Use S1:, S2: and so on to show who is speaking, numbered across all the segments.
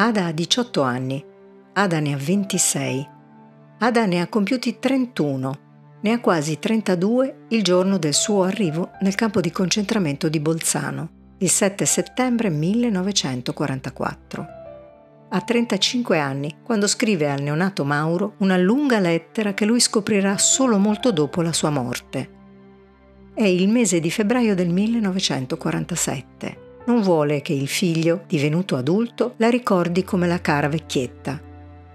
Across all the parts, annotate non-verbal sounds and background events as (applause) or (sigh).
S1: Ada ha 18 anni, Ada ne ha 26, Ada ne ha compiuti 31, ne ha quasi 32 il giorno del suo arrivo nel campo di concentramento di Bolzano, il 7 settembre 1944. Ha 35 anni quando scrive al neonato Mauro una lunga lettera che lui scoprirà solo molto dopo la sua morte. È il mese di febbraio del 1947 non vuole che il figlio, divenuto adulto, la ricordi come la cara vecchietta,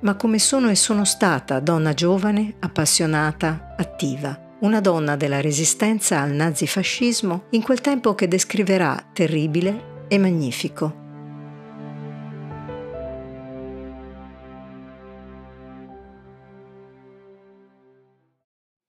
S1: ma come sono e sono stata donna giovane, appassionata, attiva. Una donna della resistenza al nazifascismo in quel tempo che descriverà terribile e magnifico.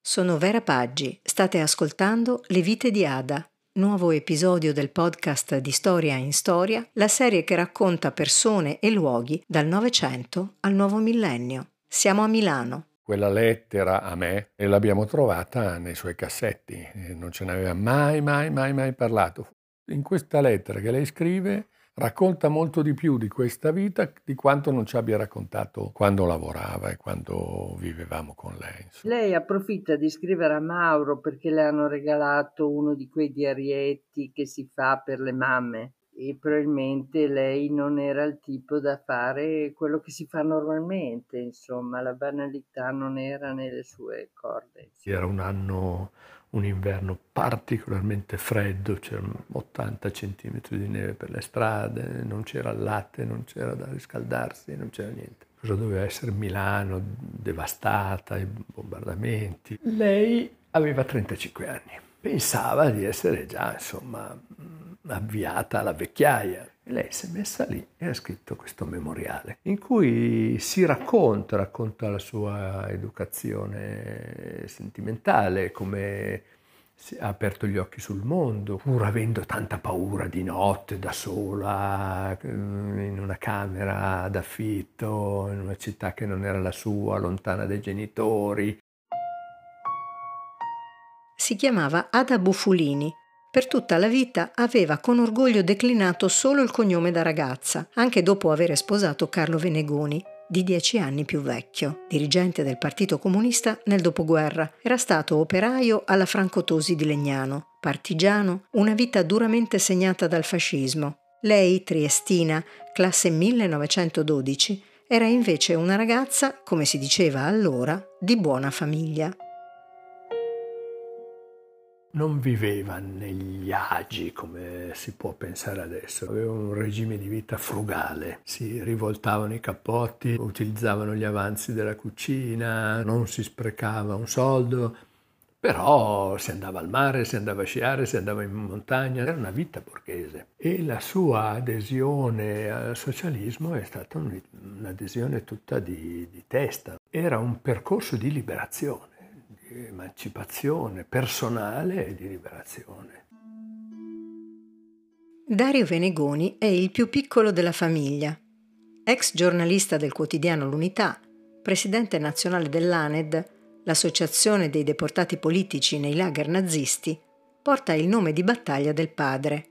S1: Sono Vera Paggi, state ascoltando Le vite di Ada, nuovo episodio del podcast di Storia in Storia, la serie che racconta persone e luoghi dal Novecento al nuovo millennio. Siamo a Milano.
S2: Quella lettera a me e l'abbiamo trovata nei suoi cassetti, non ce ne aveva mai, mai, mai, mai parlato. In questa lettera che lei scrive racconta molto di più di questa vita di quanto non ci abbia raccontato quando lavorava e quando vivevamo con lei.
S3: Lei approfitta di scrivere a Mauro perché le hanno regalato uno di quei diarietti che si fa per le mamme e probabilmente lei non era il tipo da fare quello che si fa normalmente, insomma, la banalità non era nelle sue corde.
S2: Era un anno un inverno particolarmente freddo, c'erano 80 cm di neve per le strade, non c'era latte, non c'era da riscaldarsi, non c'era niente. Cosa doveva essere Milano, devastata, i bombardamenti. Lei aveva 35 anni, pensava di essere già, insomma, avviata alla vecchiaia. E lei si è messa lì e ha scritto questo memoriale in cui si racconta, racconta la sua educazione sentimentale, come ha aperto gli occhi sul mondo, pur avendo tanta paura di notte da sola, in una camera d'affitto, in una città che non era la sua, lontana dai genitori.
S1: Si chiamava Ada Bufulini per tutta la vita aveva con orgoglio declinato solo il cognome da ragazza, anche dopo aver sposato Carlo Venegoni, di dieci anni più vecchio, dirigente del Partito Comunista nel dopoguerra. Era stato operaio alla Francotosi di Legnano, partigiano, una vita duramente segnata dal fascismo. Lei, triestina, classe 1912, era invece una ragazza, come si diceva allora, di buona famiglia
S2: non viveva negli agi come si può pensare adesso, aveva un regime di vita frugale, si rivoltavano i cappotti, utilizzavano gli avanzi della cucina, non si sprecava un soldo, però si andava al mare, si andava a sciare, si andava in montagna, era una vita borghese. E la sua adesione al socialismo è stata un'adesione tutta di, di testa, era un percorso di liberazione emancipazione personale e di liberazione.
S1: Dario Venegoni è il più piccolo della famiglia. Ex giornalista del quotidiano L'Unità, presidente nazionale dell'ANED, l'associazione dei deportati politici nei lager nazisti, porta il nome di battaglia del padre.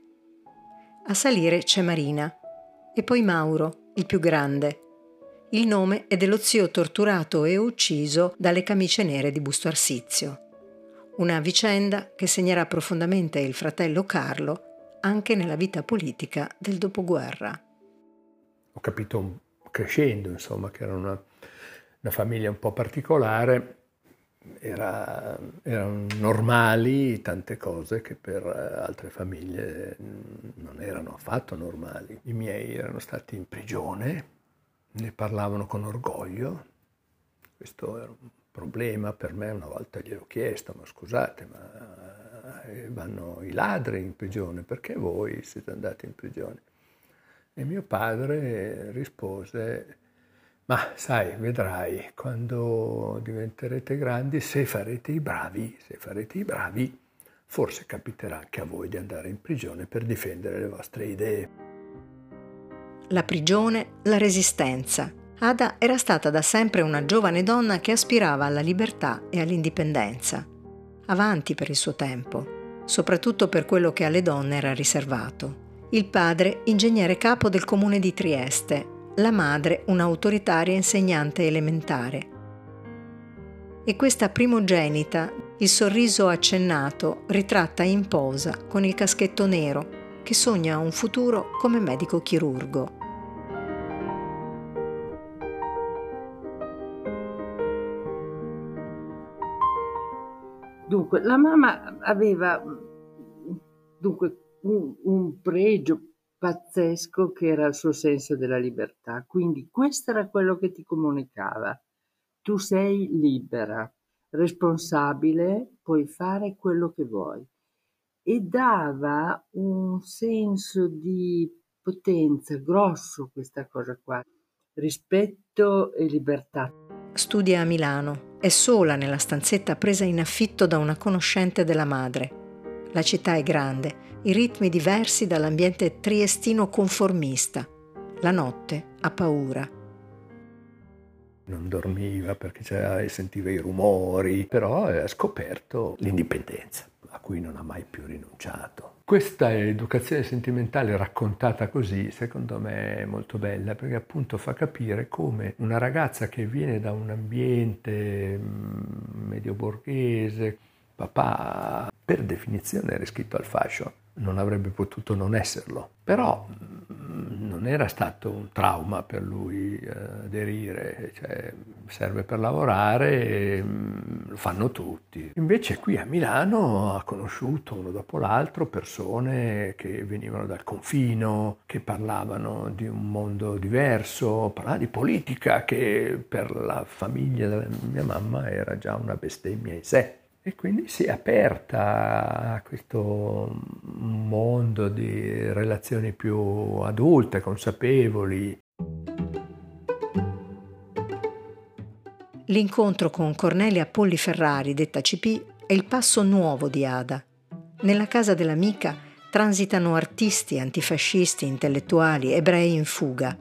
S1: A salire c'è Marina e poi Mauro, il più grande, il nome è dello zio torturato e ucciso dalle camicie nere di Busto Arsizio. Una vicenda che segnerà profondamente il fratello Carlo anche nella vita politica del dopoguerra.
S2: Ho capito crescendo, insomma, che era una, una famiglia un po' particolare, era, erano normali tante cose che per altre famiglie non erano affatto normali. I miei erano stati in prigione ne parlavano con orgoglio. Questo era un problema per me, una volta gliel'ho chiesto, ma scusate, ma eh, vanno i ladri in prigione, perché voi siete andati in prigione? E mio padre rispose, ma sai, vedrai, quando diventerete grandi, se farete i bravi, se farete i bravi, forse capiterà anche a voi di andare in prigione per difendere le vostre idee
S1: la prigione, la resistenza. Ada era stata da sempre una giovane donna che aspirava alla libertà e all'indipendenza. Avanti per il suo tempo, soprattutto per quello che alle donne era riservato. Il padre, ingegnere capo del comune di Trieste, la madre un'autoritaria insegnante elementare. E questa primogenita, il sorriso accennato, ritratta in posa con il caschetto nero, che sogna un futuro come medico chirurgo.
S3: Dunque, la mamma aveva dunque, un, un pregio pazzesco che era il suo senso della libertà. Quindi questo era quello che ti comunicava. Tu sei libera, responsabile, puoi fare quello che vuoi. E dava un senso di potenza grosso questa cosa qua, rispetto e libertà.
S1: Studia a Milano, è sola nella stanzetta presa in affitto da una conoscente della madre. La città è grande, i ritmi diversi dall'ambiente triestino conformista. La notte ha paura.
S2: Non dormiva perché sentiva i rumori, però ha scoperto l'indipendenza a cui non ha mai più rinunciato. Questa educazione sentimentale raccontata così, secondo me, è molto bella perché appunto fa capire come una ragazza che viene da un ambiente mm, medio borghese, papà per definizione era iscritto al fascio, non avrebbe potuto non esserlo, però mm, non era stato un trauma per lui eh, aderire, cioè, serve per lavorare, mm, lo fanno tutti. Invece qui a Milano ha conosciuto uno dopo l'altro persone che venivano dal confino, che parlavano di un mondo diverso, parlavano di politica che per la famiglia della mia mamma era già una bestemmia in sé e quindi si è aperta a questo mondo di relazioni più adulte, consapevoli.
S1: L'incontro con Cornelia Polli Ferrari, detta CP, è il passo nuovo di Ada. Nella casa dell'amica transitano artisti, antifascisti, intellettuali, ebrei in fuga.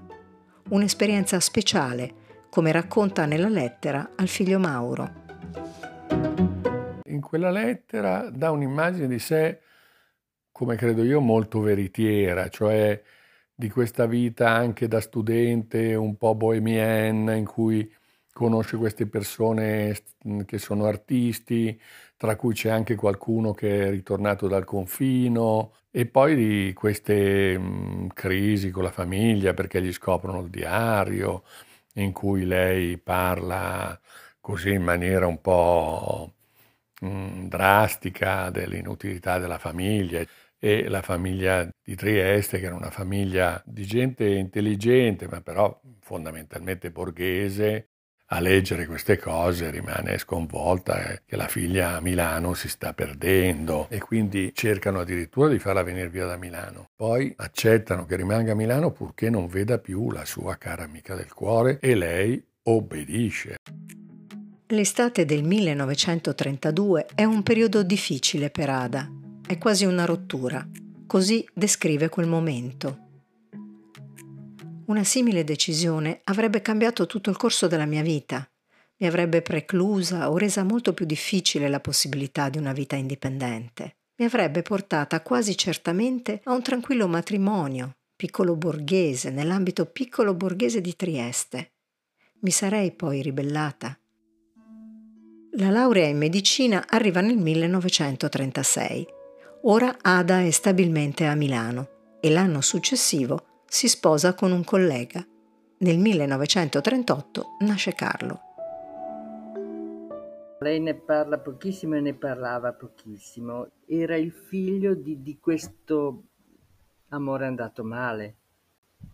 S1: Un'esperienza speciale, come racconta nella lettera al figlio Mauro
S2: quella lettera dà un'immagine di sé, come credo io, molto veritiera, cioè di questa vita anche da studente un po' bohemienne in cui conosce queste persone che sono artisti, tra cui c'è anche qualcuno che è ritornato dal confino e poi di queste mh, crisi con la famiglia perché gli scoprono il diario in cui lei parla così in maniera un po' mh, drastica dell'inutilità della famiglia e la famiglia di Trieste, che era una famiglia di gente intelligente, ma però fondamentalmente borghese, a leggere queste cose rimane sconvolta eh, che la figlia a Milano si sta perdendo e quindi cercano addirittura di farla venire via da Milano. Poi accettano che rimanga a Milano purché non veda più la sua cara amica del cuore e lei obbedisce.
S1: L'estate del 1932 è un periodo difficile per Ada, è quasi una rottura, così descrive quel momento. Una simile decisione avrebbe cambiato tutto il corso della mia vita, mi avrebbe preclusa o resa molto più difficile la possibilità di una vita indipendente, mi avrebbe portata quasi certamente a un tranquillo matrimonio, piccolo borghese, nell'ambito piccolo borghese di Trieste. Mi sarei poi ribellata la laurea in medicina arriva nel 1936. Ora Ada è stabilmente a Milano e l'anno successivo si sposa con un collega. Nel 1938 nasce Carlo.
S3: Lei ne parla pochissimo e ne parlava pochissimo. Era il figlio di, di questo amore andato male.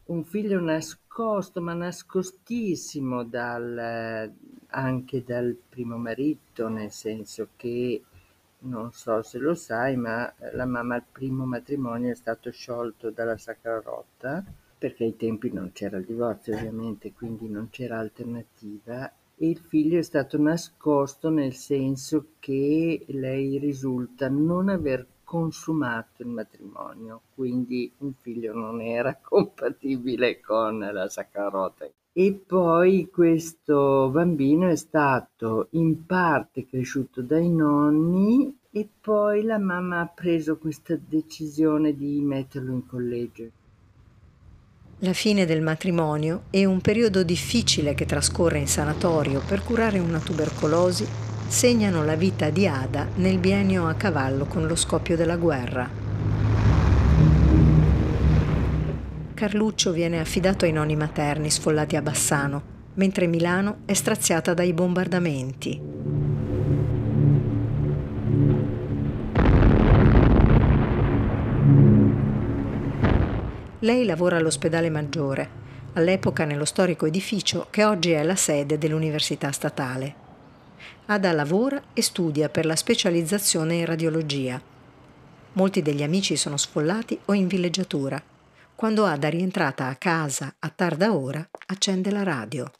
S3: Un figlio nascosto, ma nascostissimo dal, anche dal primo marito, nel senso che non so se lo sai, ma la mamma al primo matrimonio è stato sciolto dalla Sacra Rotta perché ai tempi non c'era il divorzio ovviamente, quindi non c'era alternativa. E il figlio è stato nascosto nel senso che lei risulta non aver consumato il matrimonio, quindi un figlio non era (laughs) compatibile con la Sacra Rotta. E poi questo bambino è stato in parte cresciuto dai nonni e poi la mamma ha preso questa decisione di metterlo in collegio.
S1: La fine del matrimonio e un periodo difficile che trascorre in sanatorio per curare una tubercolosi segnano la vita di Ada nel biennio a cavallo con lo scoppio della guerra. Carluccio viene affidato ai nonni materni sfollati a Bassano, mentre Milano è straziata dai bombardamenti. Lei lavora all'ospedale maggiore, all'epoca nello storico edificio che oggi è la sede dell'Università Statale. Ada lavora e studia per la specializzazione in radiologia. Molti degli amici sono sfollati o in villeggiatura. Quando Ada, rientrata a casa a tarda ora, accende la radio.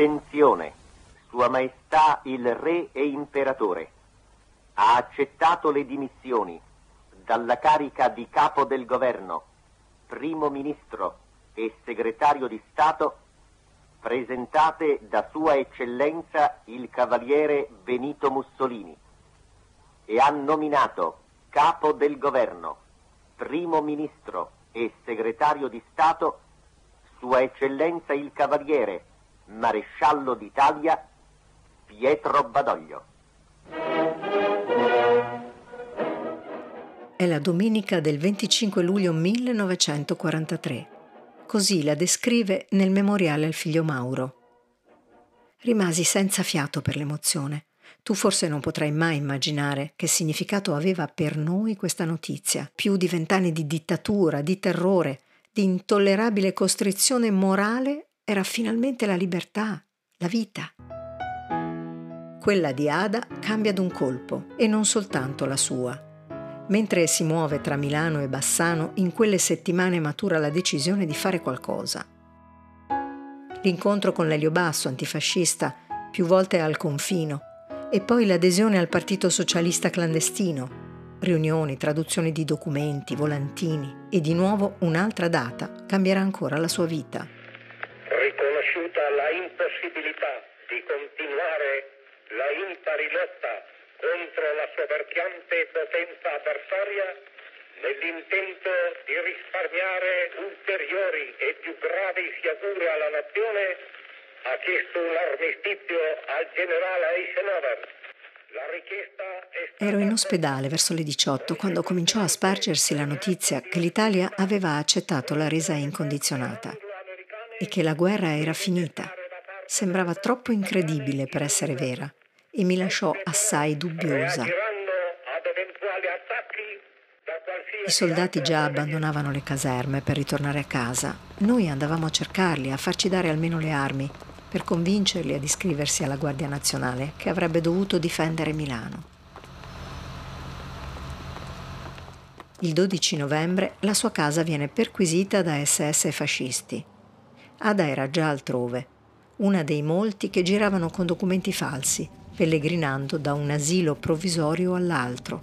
S4: Attenzione, Sua Maestà il Re e Imperatore. Ha accettato le dimissioni dalla carica di capo del governo, primo ministro e segretario di Stato presentate da Sua Eccellenza il Cavaliere Benito Mussolini e ha nominato capo del governo, primo ministro e segretario di Stato sua Eccellenza il Cavaliere, Maresciallo d'Italia, Pietro Badoglio.
S1: È la domenica del 25 luglio 1943. Così la descrive nel memoriale al figlio Mauro. Rimasi senza fiato per l'emozione. Tu forse non potrai mai immaginare che significato aveva per noi questa notizia. Più di vent'anni di dittatura, di terrore, di intollerabile costrizione morale era finalmente la libertà, la vita. Quella di Ada cambia d'un colpo e non soltanto la sua. Mentre si muove tra Milano e Bassano, in quelle settimane matura la decisione di fare qualcosa. L'incontro con Lelio Basso, antifascista, più volte al confino, e poi l'adesione al Partito Socialista clandestino, riunioni, traduzioni di documenti, volantini e di nuovo un'altra data cambierà ancora la sua vita.
S5: La impossibilità di continuare la impari lotta contro la soverchiante potenza avversaria, nell'intento di risparmiare ulteriori e più gravi sciagure alla nazione, ha chiesto un armistizio al generale Eisenhower.
S1: Ero in ospedale verso le 18 quando cominciò a spargersi la notizia che l'Italia aveva accettato la resa incondizionata e che la guerra era finita. Sembrava troppo incredibile per essere vera e mi lasciò assai dubbiosa. I soldati già abbandonavano le caserme per ritornare a casa. Noi andavamo a cercarli, a farci dare almeno le armi per convincerli ad iscriversi alla Guardia Nazionale che avrebbe dovuto difendere Milano. Il 12 novembre la sua casa viene perquisita da SS fascisti. Ada era già altrove, una dei molti che giravano con documenti falsi, pellegrinando da un asilo provvisorio all'altro,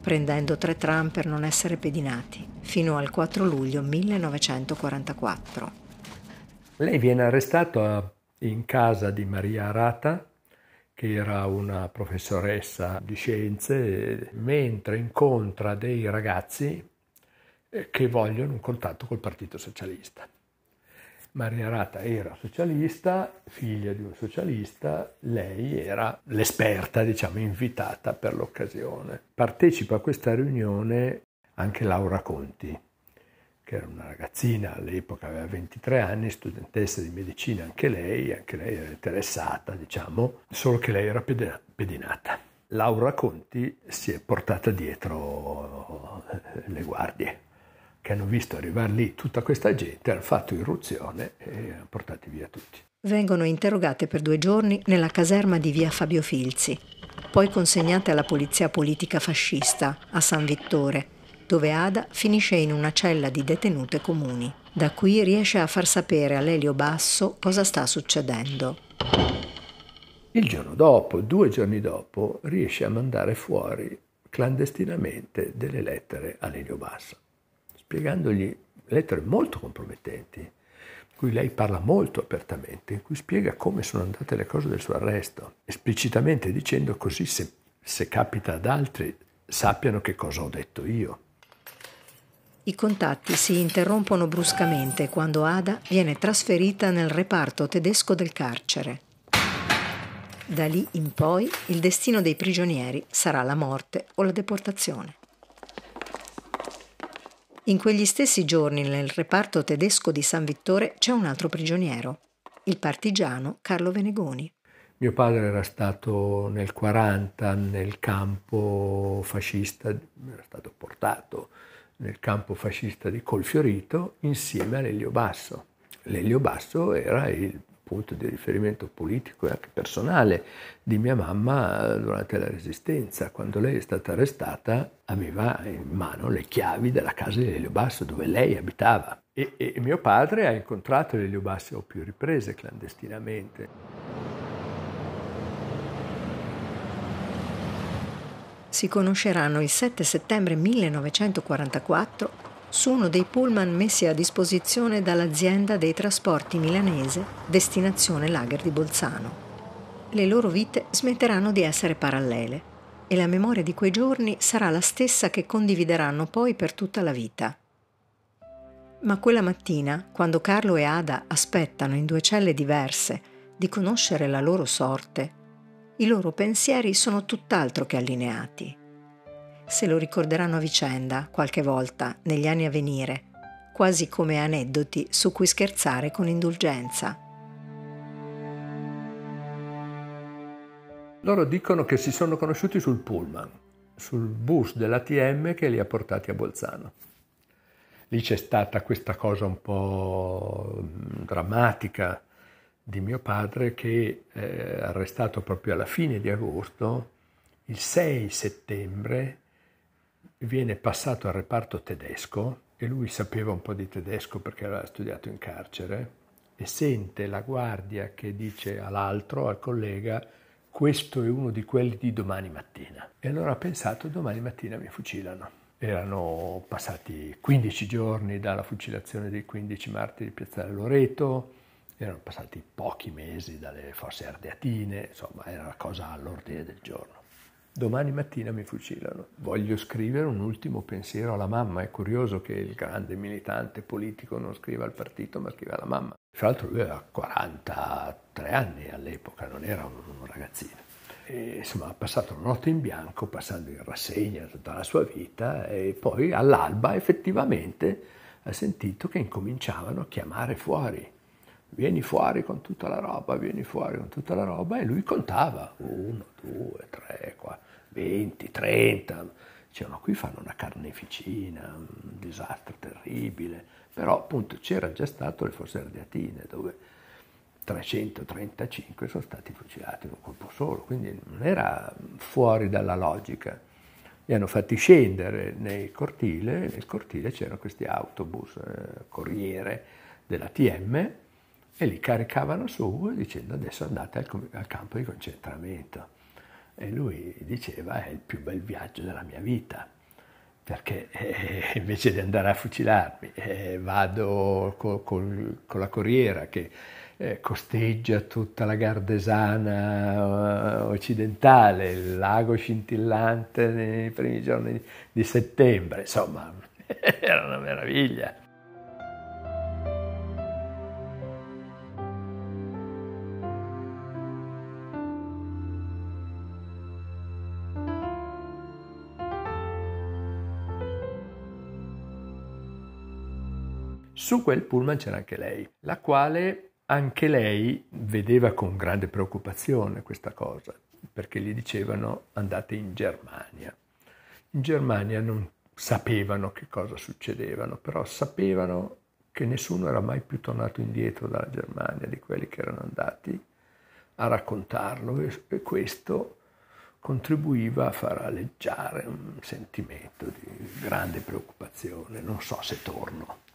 S1: prendendo tre tram per non essere pedinati, fino al 4 luglio 1944.
S2: Lei viene arrestata in casa di Maria Arata, che era una professoressa di scienze, mentre incontra dei ragazzi eh, che vogliono un contatto col Partito Socialista. Maria Arata era socialista, figlia di un socialista, lei era l'esperta, diciamo, invitata per l'occasione. Partecipa a questa riunione anche Laura Conti, che era una ragazzina all'epoca, aveva 23 anni, studentessa di medicina anche lei, anche lei era interessata, diciamo, solo che lei era pedinata. Laura Conti si è portata dietro le guardie che hanno visto arrivare lì tutta questa gente, hanno fatto irruzione e hanno portati via tutti.
S1: Vengono interrogate per due giorni nella caserma di via Fabio Filzi, poi consegnate alla polizia politica fascista a San Vittore dove Ada finisce in una cella di detenute comuni. Da qui riesce a far sapere a Lelio Basso cosa sta succedendo.
S2: Il giorno dopo, due giorni dopo, riesce a mandare fuori clandestinamente delle lettere a Lelio Basso, spiegandogli lettere molto compromettenti, in cui lei parla molto apertamente, in cui spiega come sono andate le cose del suo arresto, esplicitamente dicendo così se, se capita ad altri sappiano che cosa ho detto io.
S1: I contatti si interrompono bruscamente quando Ada viene trasferita nel reparto tedesco del carcere. Da lì in poi il destino dei prigionieri sarà la morte o la deportazione. In quegli stessi giorni nel reparto tedesco di San Vittore c'è un altro prigioniero, il partigiano Carlo Venegoni.
S2: Mio padre era stato nel 40 nel campo fascista, era stato portato nel campo fascista di Colfiorito insieme a Lelio Basso. Lelio Basso era il punto di riferimento politico e anche personale di mia mamma durante la Resistenza. Quando lei è stata arrestata aveva in mano le chiavi della casa di Lelio Basso dove lei abitava. E, e mio padre ha incontrato Lelio Basso a più riprese clandestinamente.
S1: si conosceranno il 7 settembre 1944 su uno dei pullman messi a disposizione dall'azienda dei trasporti milanese destinazione Lager di Bolzano. Le loro vite smetteranno di essere parallele e la memoria di quei giorni sarà la stessa che condivideranno poi per tutta la vita. Ma quella mattina, quando Carlo e Ada aspettano in due celle diverse di conoscere la loro sorte, i loro pensieri sono tutt'altro che allineati. Se lo ricorderanno a vicenda qualche volta negli anni a venire, quasi come aneddoti su cui scherzare con indulgenza.
S2: Loro dicono che si sono conosciuti sul pullman, sul bus dell'ATM che li ha portati a Bolzano. Lì c'è stata questa cosa un po' drammatica di mio padre che eh, arrestato proprio alla fine di agosto, il 6 settembre viene passato al reparto tedesco e lui sapeva un po' di tedesco perché aveva studiato in carcere e sente la guardia che dice all'altro, al collega, questo è uno di quelli di domani mattina. E allora ha pensato domani mattina mi fucilano. Erano passati 15 giorni dalla fucilazione dei 15 martiri di Piazzale Loreto, erano passati pochi mesi dalle fosse ardeatine, insomma era una cosa all'ordine del giorno. Domani mattina mi fucilano. Voglio scrivere un ultimo pensiero alla mamma. È curioso che il grande militante politico non scriva al partito, ma scriva alla mamma. Fra l'altro lui aveva 43 anni all'epoca, non era un, ragazzino. E, insomma, ha passato una notte in bianco, passando in rassegna tutta la sua vita e poi all'alba effettivamente ha sentito che incominciavano a chiamare fuori vieni fuori con tutta la roba, vieni fuori con tutta la roba e lui contava, uno, due, tre, quattro, venti, trenta, dicevano qui fanno una carneficina, un disastro terribile, però appunto c'era già stato le fosse ardeatine dove 335 sono stati fucilati in un colpo solo, quindi non era fuori dalla logica. Li hanno fatti scendere nel cortile, nel cortile c'erano questi autobus eh, corriere dell'ATM e li caricavano su dicendo adesso andate al, al campo di concentramento. E lui diceva è il più bel viaggio della mia vita, perché eh, (laughs) invece di andare a fucilarmi eh, vado co, col, con la corriera che eh, costeggia tutta la Gardesana uh, occidentale, il lago scintillante nei primi giorni di settembre, insomma (laughs) era una meraviglia. Su quel pullman c'era anche lei, la quale anche lei vedeva con grande preoccupazione questa cosa, perché gli dicevano andate in Germania. In Germania non sapevano che cosa succedevano, però sapevano che nessuno era mai più tornato indietro dalla Germania di quelli che erano andati a raccontarlo e, questo contribuiva a far alleggiare un sentimento di grande preoccupazione, non so se torno.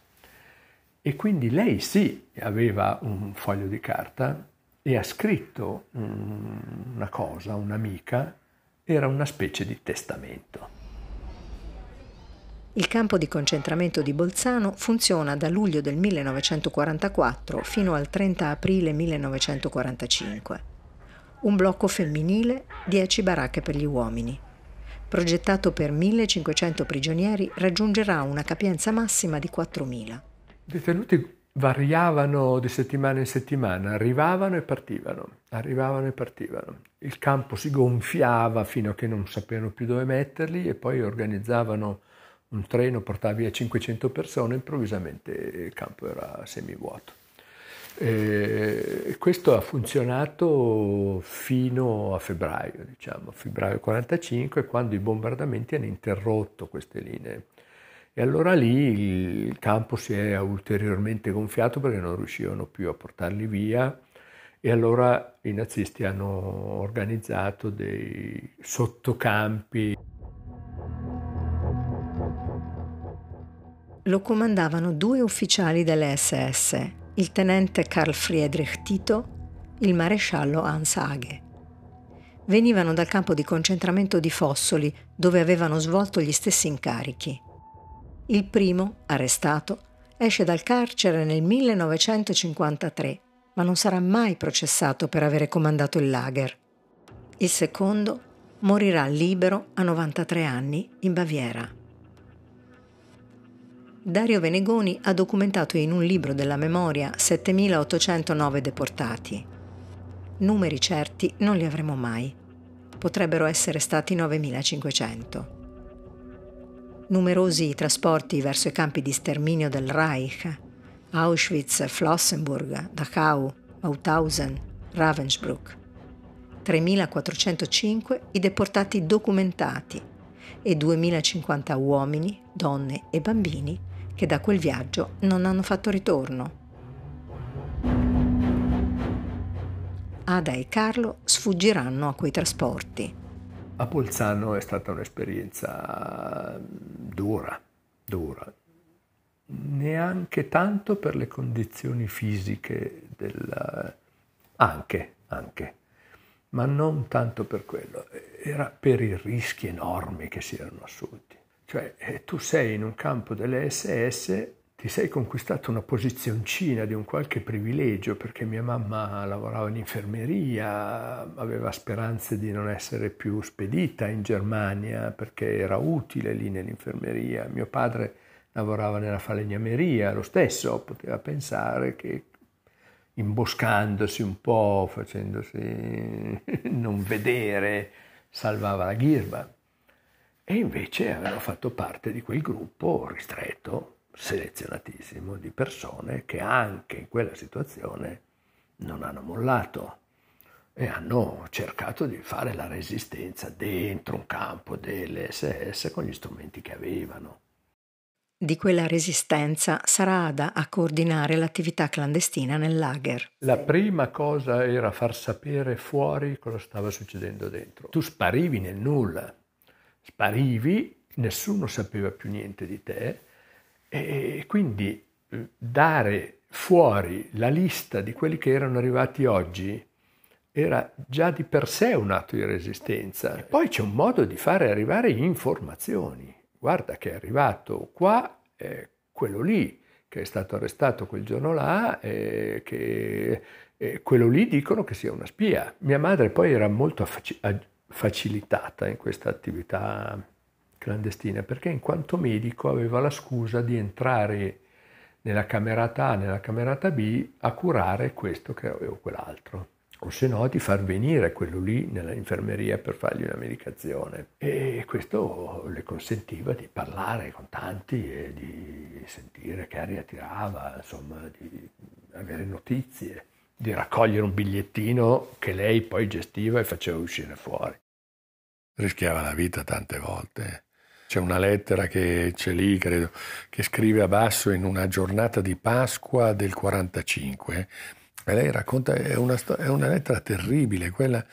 S2: E quindi lei sì aveva un foglio di carta e ha scritto una cosa, un'amica, era una specie di testamento.
S1: Il campo di concentramento di Bolzano funziona da luglio del 1944 fino al 30 aprile 1945 un blocco femminile, 10 baracche per gli uomini. Progettato per 1500 prigionieri, raggiungerà una capienza massima di 4000.
S2: Detenuti variavano di settimana in settimana, arrivavano e partivano, arrivavano e partivano. Il campo si gonfiava fino a che non sapevano più dove metterli e poi organizzavano un treno, portava via 500 persone, improvvisamente il campo era semivuoto. E questo ha funzionato fino a febbraio, diciamo, febbraio 45, quando i bombardamenti hanno interrotto queste linee. E allora lì il campo si è ulteriormente gonfiato perché non riuscivano più a portarli via e allora i nazisti hanno organizzato dei sottocampi.
S1: Lo comandavano due ufficiali delle SS, il tenente Karl Friedrich Tito, il maresciallo Hans Hage. Venivano dal campo di concentramento di Fossoli, dove avevano svolto gli stessi incarichi. Il primo, arrestato, esce dal carcere nel 1953, ma non sarà mai processato per avere comandato il lager. Il secondo morirà libero a 93 anni in Baviera. Dario Venegoni ha documentato in un libro della memoria 7809 deportati. Numeri certi non li avremo mai. Potrebbero essere stati 9500. Numerosi i trasporti verso i campi di sterminio del Reich, Auschwitz, Flossenburg, Dachau, Mauthausen, Ravensbrück. 3.405 i deportati documentati e 2.050 uomini, donne e bambini che da quel viaggio non hanno fatto ritorno. Ada e Carlo sfuggiranno a quei trasporti.
S2: A Bolzano è stata un'esperienza dura, dura, neanche tanto per le condizioni fisiche del... anche, anche, ma non tanto per quello, era per i rischi enormi che si erano assunti. Cioè, eh, tu sei in un campo delle SS, ti sei conquistato una posizioncina di un qualche privilegio perché mia mamma lavorava in infermeria, aveva speranze di non essere più spedita in Germania perché era utile lì nell'infermeria. Mio padre lavorava nella falegnameria, lo stesso poteva pensare che imboscandosi un po', facendosi (laughs) non vedere, salvava la ghirba e invece avevano fatto parte di quel gruppo ristretto, selezionatissimo, di persone che anche in quella situazione non hanno mollato e hanno cercato di fare la resistenza dentro un campo delle SS con gli strumenti che avevano.
S1: Di quella resistenza sarà Ada a coordinare l'attività clandestina nel lager.
S2: La prima cosa era far sapere fuori cosa stava succedendo dentro. Tu sparivi nel nulla, sparivi, nessuno sapeva più niente di te e quindi eh, dare fuori la lista di quelli che erano arrivati oggi era già di per sé un atto di resistenza. E poi c'è un modo di fare arrivare informazioni. Guarda che è arrivato qua eh, quello lì che è stato arrestato quel giorno là, eh, che eh, quello lì dicono che sia una spia. Mia madre poi era molto affac- facilitata in questa attività clandestina perché in quanto medico aveva la scusa di entrare nella camerata A, nella camerata B a curare questo o quell'altro o se no di far venire quello lì nell'infermeria per fargli una medicazione. E questo le consentiva di parlare con tanti e di sentire che aria tirava, insomma, di avere notizie, di raccogliere un bigliettino che lei poi gestiva e faceva uscire fuori
S6: rischiava la vita tante volte. C'è una lettera che c'è lì, credo, che scrive a Basso in una giornata di Pasqua del 45. E lei racconta, è una, è una lettera terribile, quella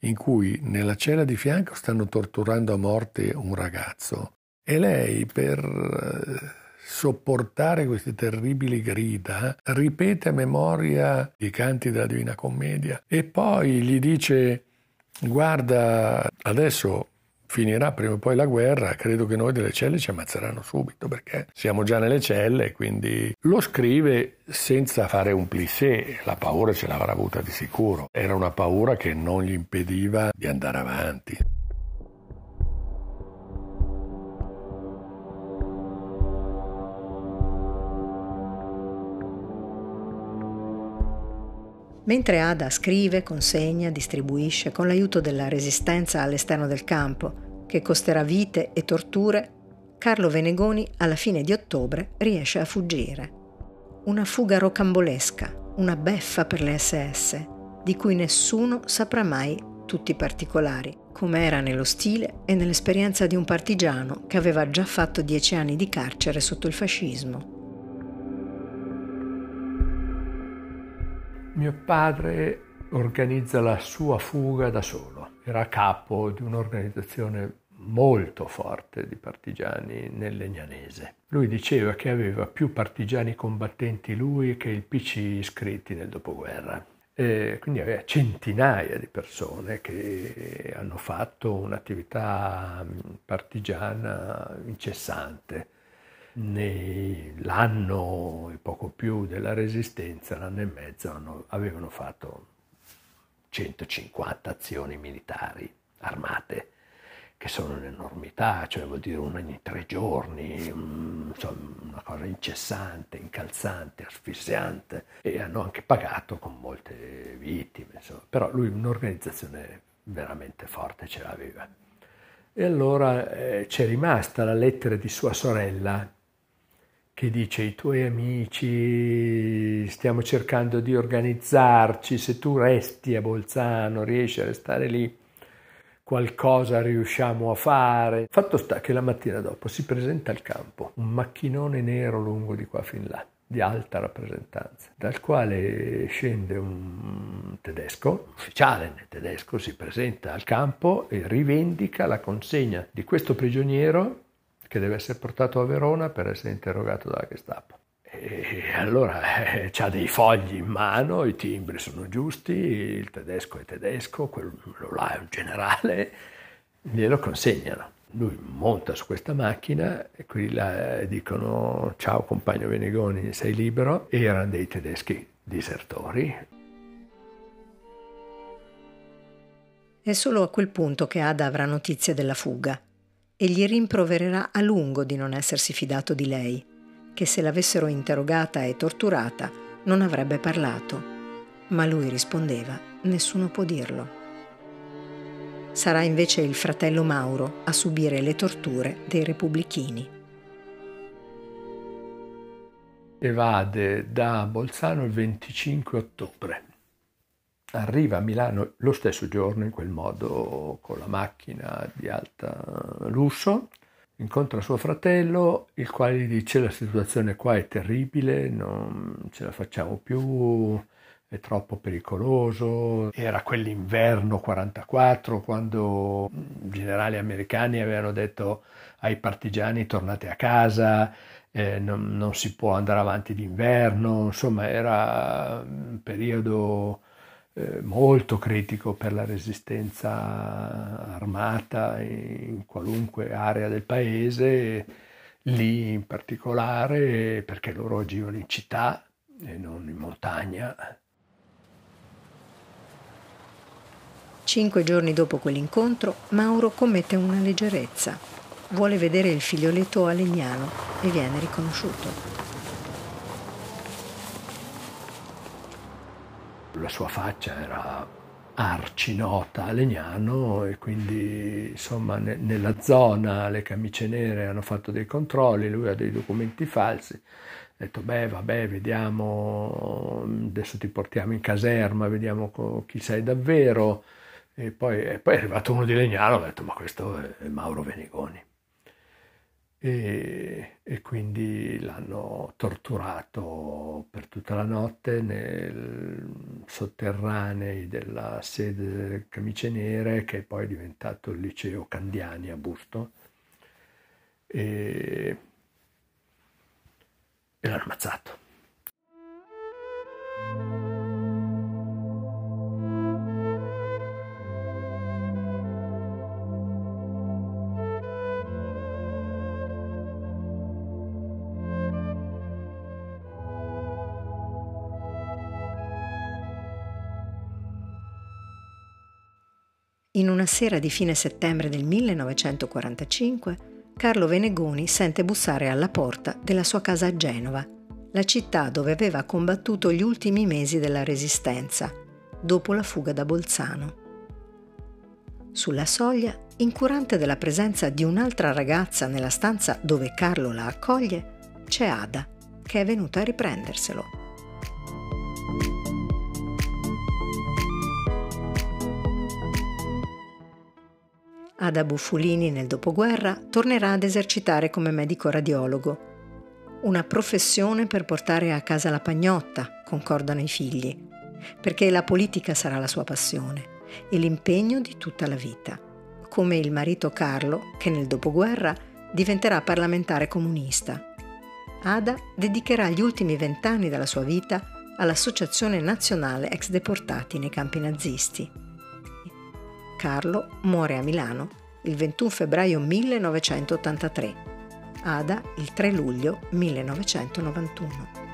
S6: in cui nella cella di fianco stanno torturando a morte un ragazzo e lei per eh, sopportare queste terribili grida ripete a memoria i canti della Divina Commedia e poi gli dice guarda adesso finirà prima o poi la guerra, credo che noi delle celle ci ammazzeranno subito perché siamo già nelle celle, quindi lo scrive senza fare un plissé, la paura ce l'avrà avuta di sicuro, era una paura che non gli impediva di andare avanti.
S1: Mentre Ada scrive, consegna, distribuisce con l'aiuto della resistenza all'esterno del campo, che costerà vite e torture, Carlo Venegoni alla fine di ottobre riesce a fuggire. Una fuga rocambolesca, una beffa per le SS, di cui nessuno saprà mai tutti i particolari, come era nello stile e nell'esperienza di un partigiano che aveva già fatto dieci anni di carcere sotto il fascismo.
S2: Mio padre organizza la sua fuga da solo, era capo di un'organizzazione molto forte di partigiani nel Legnanese. Lui diceva che aveva più partigiani combattenti lui che il PC iscritti nel dopoguerra. E quindi aveva centinaia di persone che hanno fatto un'attività partigiana incessante nell'anno e poco più della resistenza, l'anno e mezzo, hanno, avevano fatto 150 azioni militari armate, che sono un'enormità, cioè vuol dire una ogni tre giorni, insomma, una cosa incessante, incalzante, asfissiante, e hanno anche pagato con molte vittime, insomma. però lui un'organizzazione veramente forte ce l'aveva. E allora eh, c'è rimasta la lettera di sua sorella che dice i tuoi amici stiamo cercando di organizzarci, se tu resti a Bolzano, riesci a restare lì, qualcosa riusciamo a fare. Fatto sta che la mattina dopo si presenta al campo un macchinone nero lungo di qua fin là, di alta rappresentanza, dal quale scende un tedesco, ufficiale nel tedesco, si presenta al campo e rivendica la consegna di questo prigioniero che deve essere portato a Verona per essere interrogato dalla Gestapo. E allora eh, ha dei fogli in mano, i timbri sono giusti, il tedesco è tedesco, quello là è un generale, glielo consegnano. Lui monta su questa macchina e quelli là dicono ciao compagno Venegoni, sei libero, e erano dei tedeschi disertori.
S1: È solo a quel punto che Ada avrà notizia della fuga e gli rimprovererà a lungo di non essersi fidato di lei, che se l'avessero interrogata e torturata non avrebbe parlato. Ma lui rispondeva, nessuno può dirlo. Sarà invece il fratello Mauro a subire le torture dei repubblichini.
S2: Evade da Bolzano il 25 ottobre arriva a Milano lo stesso giorno, in quel modo, con la macchina di alta lusso, incontra suo fratello, il quale gli dice la situazione qua è terribile, non ce la facciamo più, è troppo pericoloso. Era quell'inverno 44 quando i generali americani avevano detto ai partigiani tornate a casa, eh, non, non, si può andare avanti d'inverno, insomma era un periodo eh, molto critico per la resistenza armata in qualunque area del paese, lì in particolare perché loro agivano in città e non in montagna.
S1: Cinque giorni dopo quell'incontro, Mauro commette una leggerezza. Vuole vedere il figlioletto a Legnano e viene riconosciuto.
S2: La sua faccia era arcinota a Legnano e quindi insomma ne, nella zona le camicie nere hanno fatto dei controlli, lui ha dei documenti falsi, ha detto beh vabbè vediamo, adesso ti portiamo in caserma, vediamo chi sei davvero e poi, e poi è arrivato uno di Legnano, ha detto ma questo è Mauro Venegoni. E, e, quindi l'hanno torturato per tutta la notte nei sotterranei della sede delle Camicie Nere che poi è diventato il liceo Candiani a Busto e, e l'hanno ammazzato.
S1: Sera di fine settembre del 1945, Carlo Venegoni sente bussare alla porta della sua casa a Genova, la città dove aveva combattuto gli ultimi mesi della Resistenza, dopo la fuga da Bolzano. Sulla soglia, incurante della presenza di un'altra ragazza nella stanza dove Carlo la accoglie, c'è Ada, che è venuta a riprenderselo. Ada Buffulini nel dopoguerra tornerà ad esercitare come medico radiologo. Una professione per portare a casa la pagnotta, concordano i figli, perché la politica sarà la sua passione e l'impegno di tutta la vita, come il marito Carlo che nel dopoguerra diventerà parlamentare comunista. Ada dedicherà gli ultimi vent'anni della sua vita all'Associazione Nazionale Ex Deportati nei campi nazisti Carlo muore a Milano il 21 febbraio 1983, Ada il 3 luglio 1991.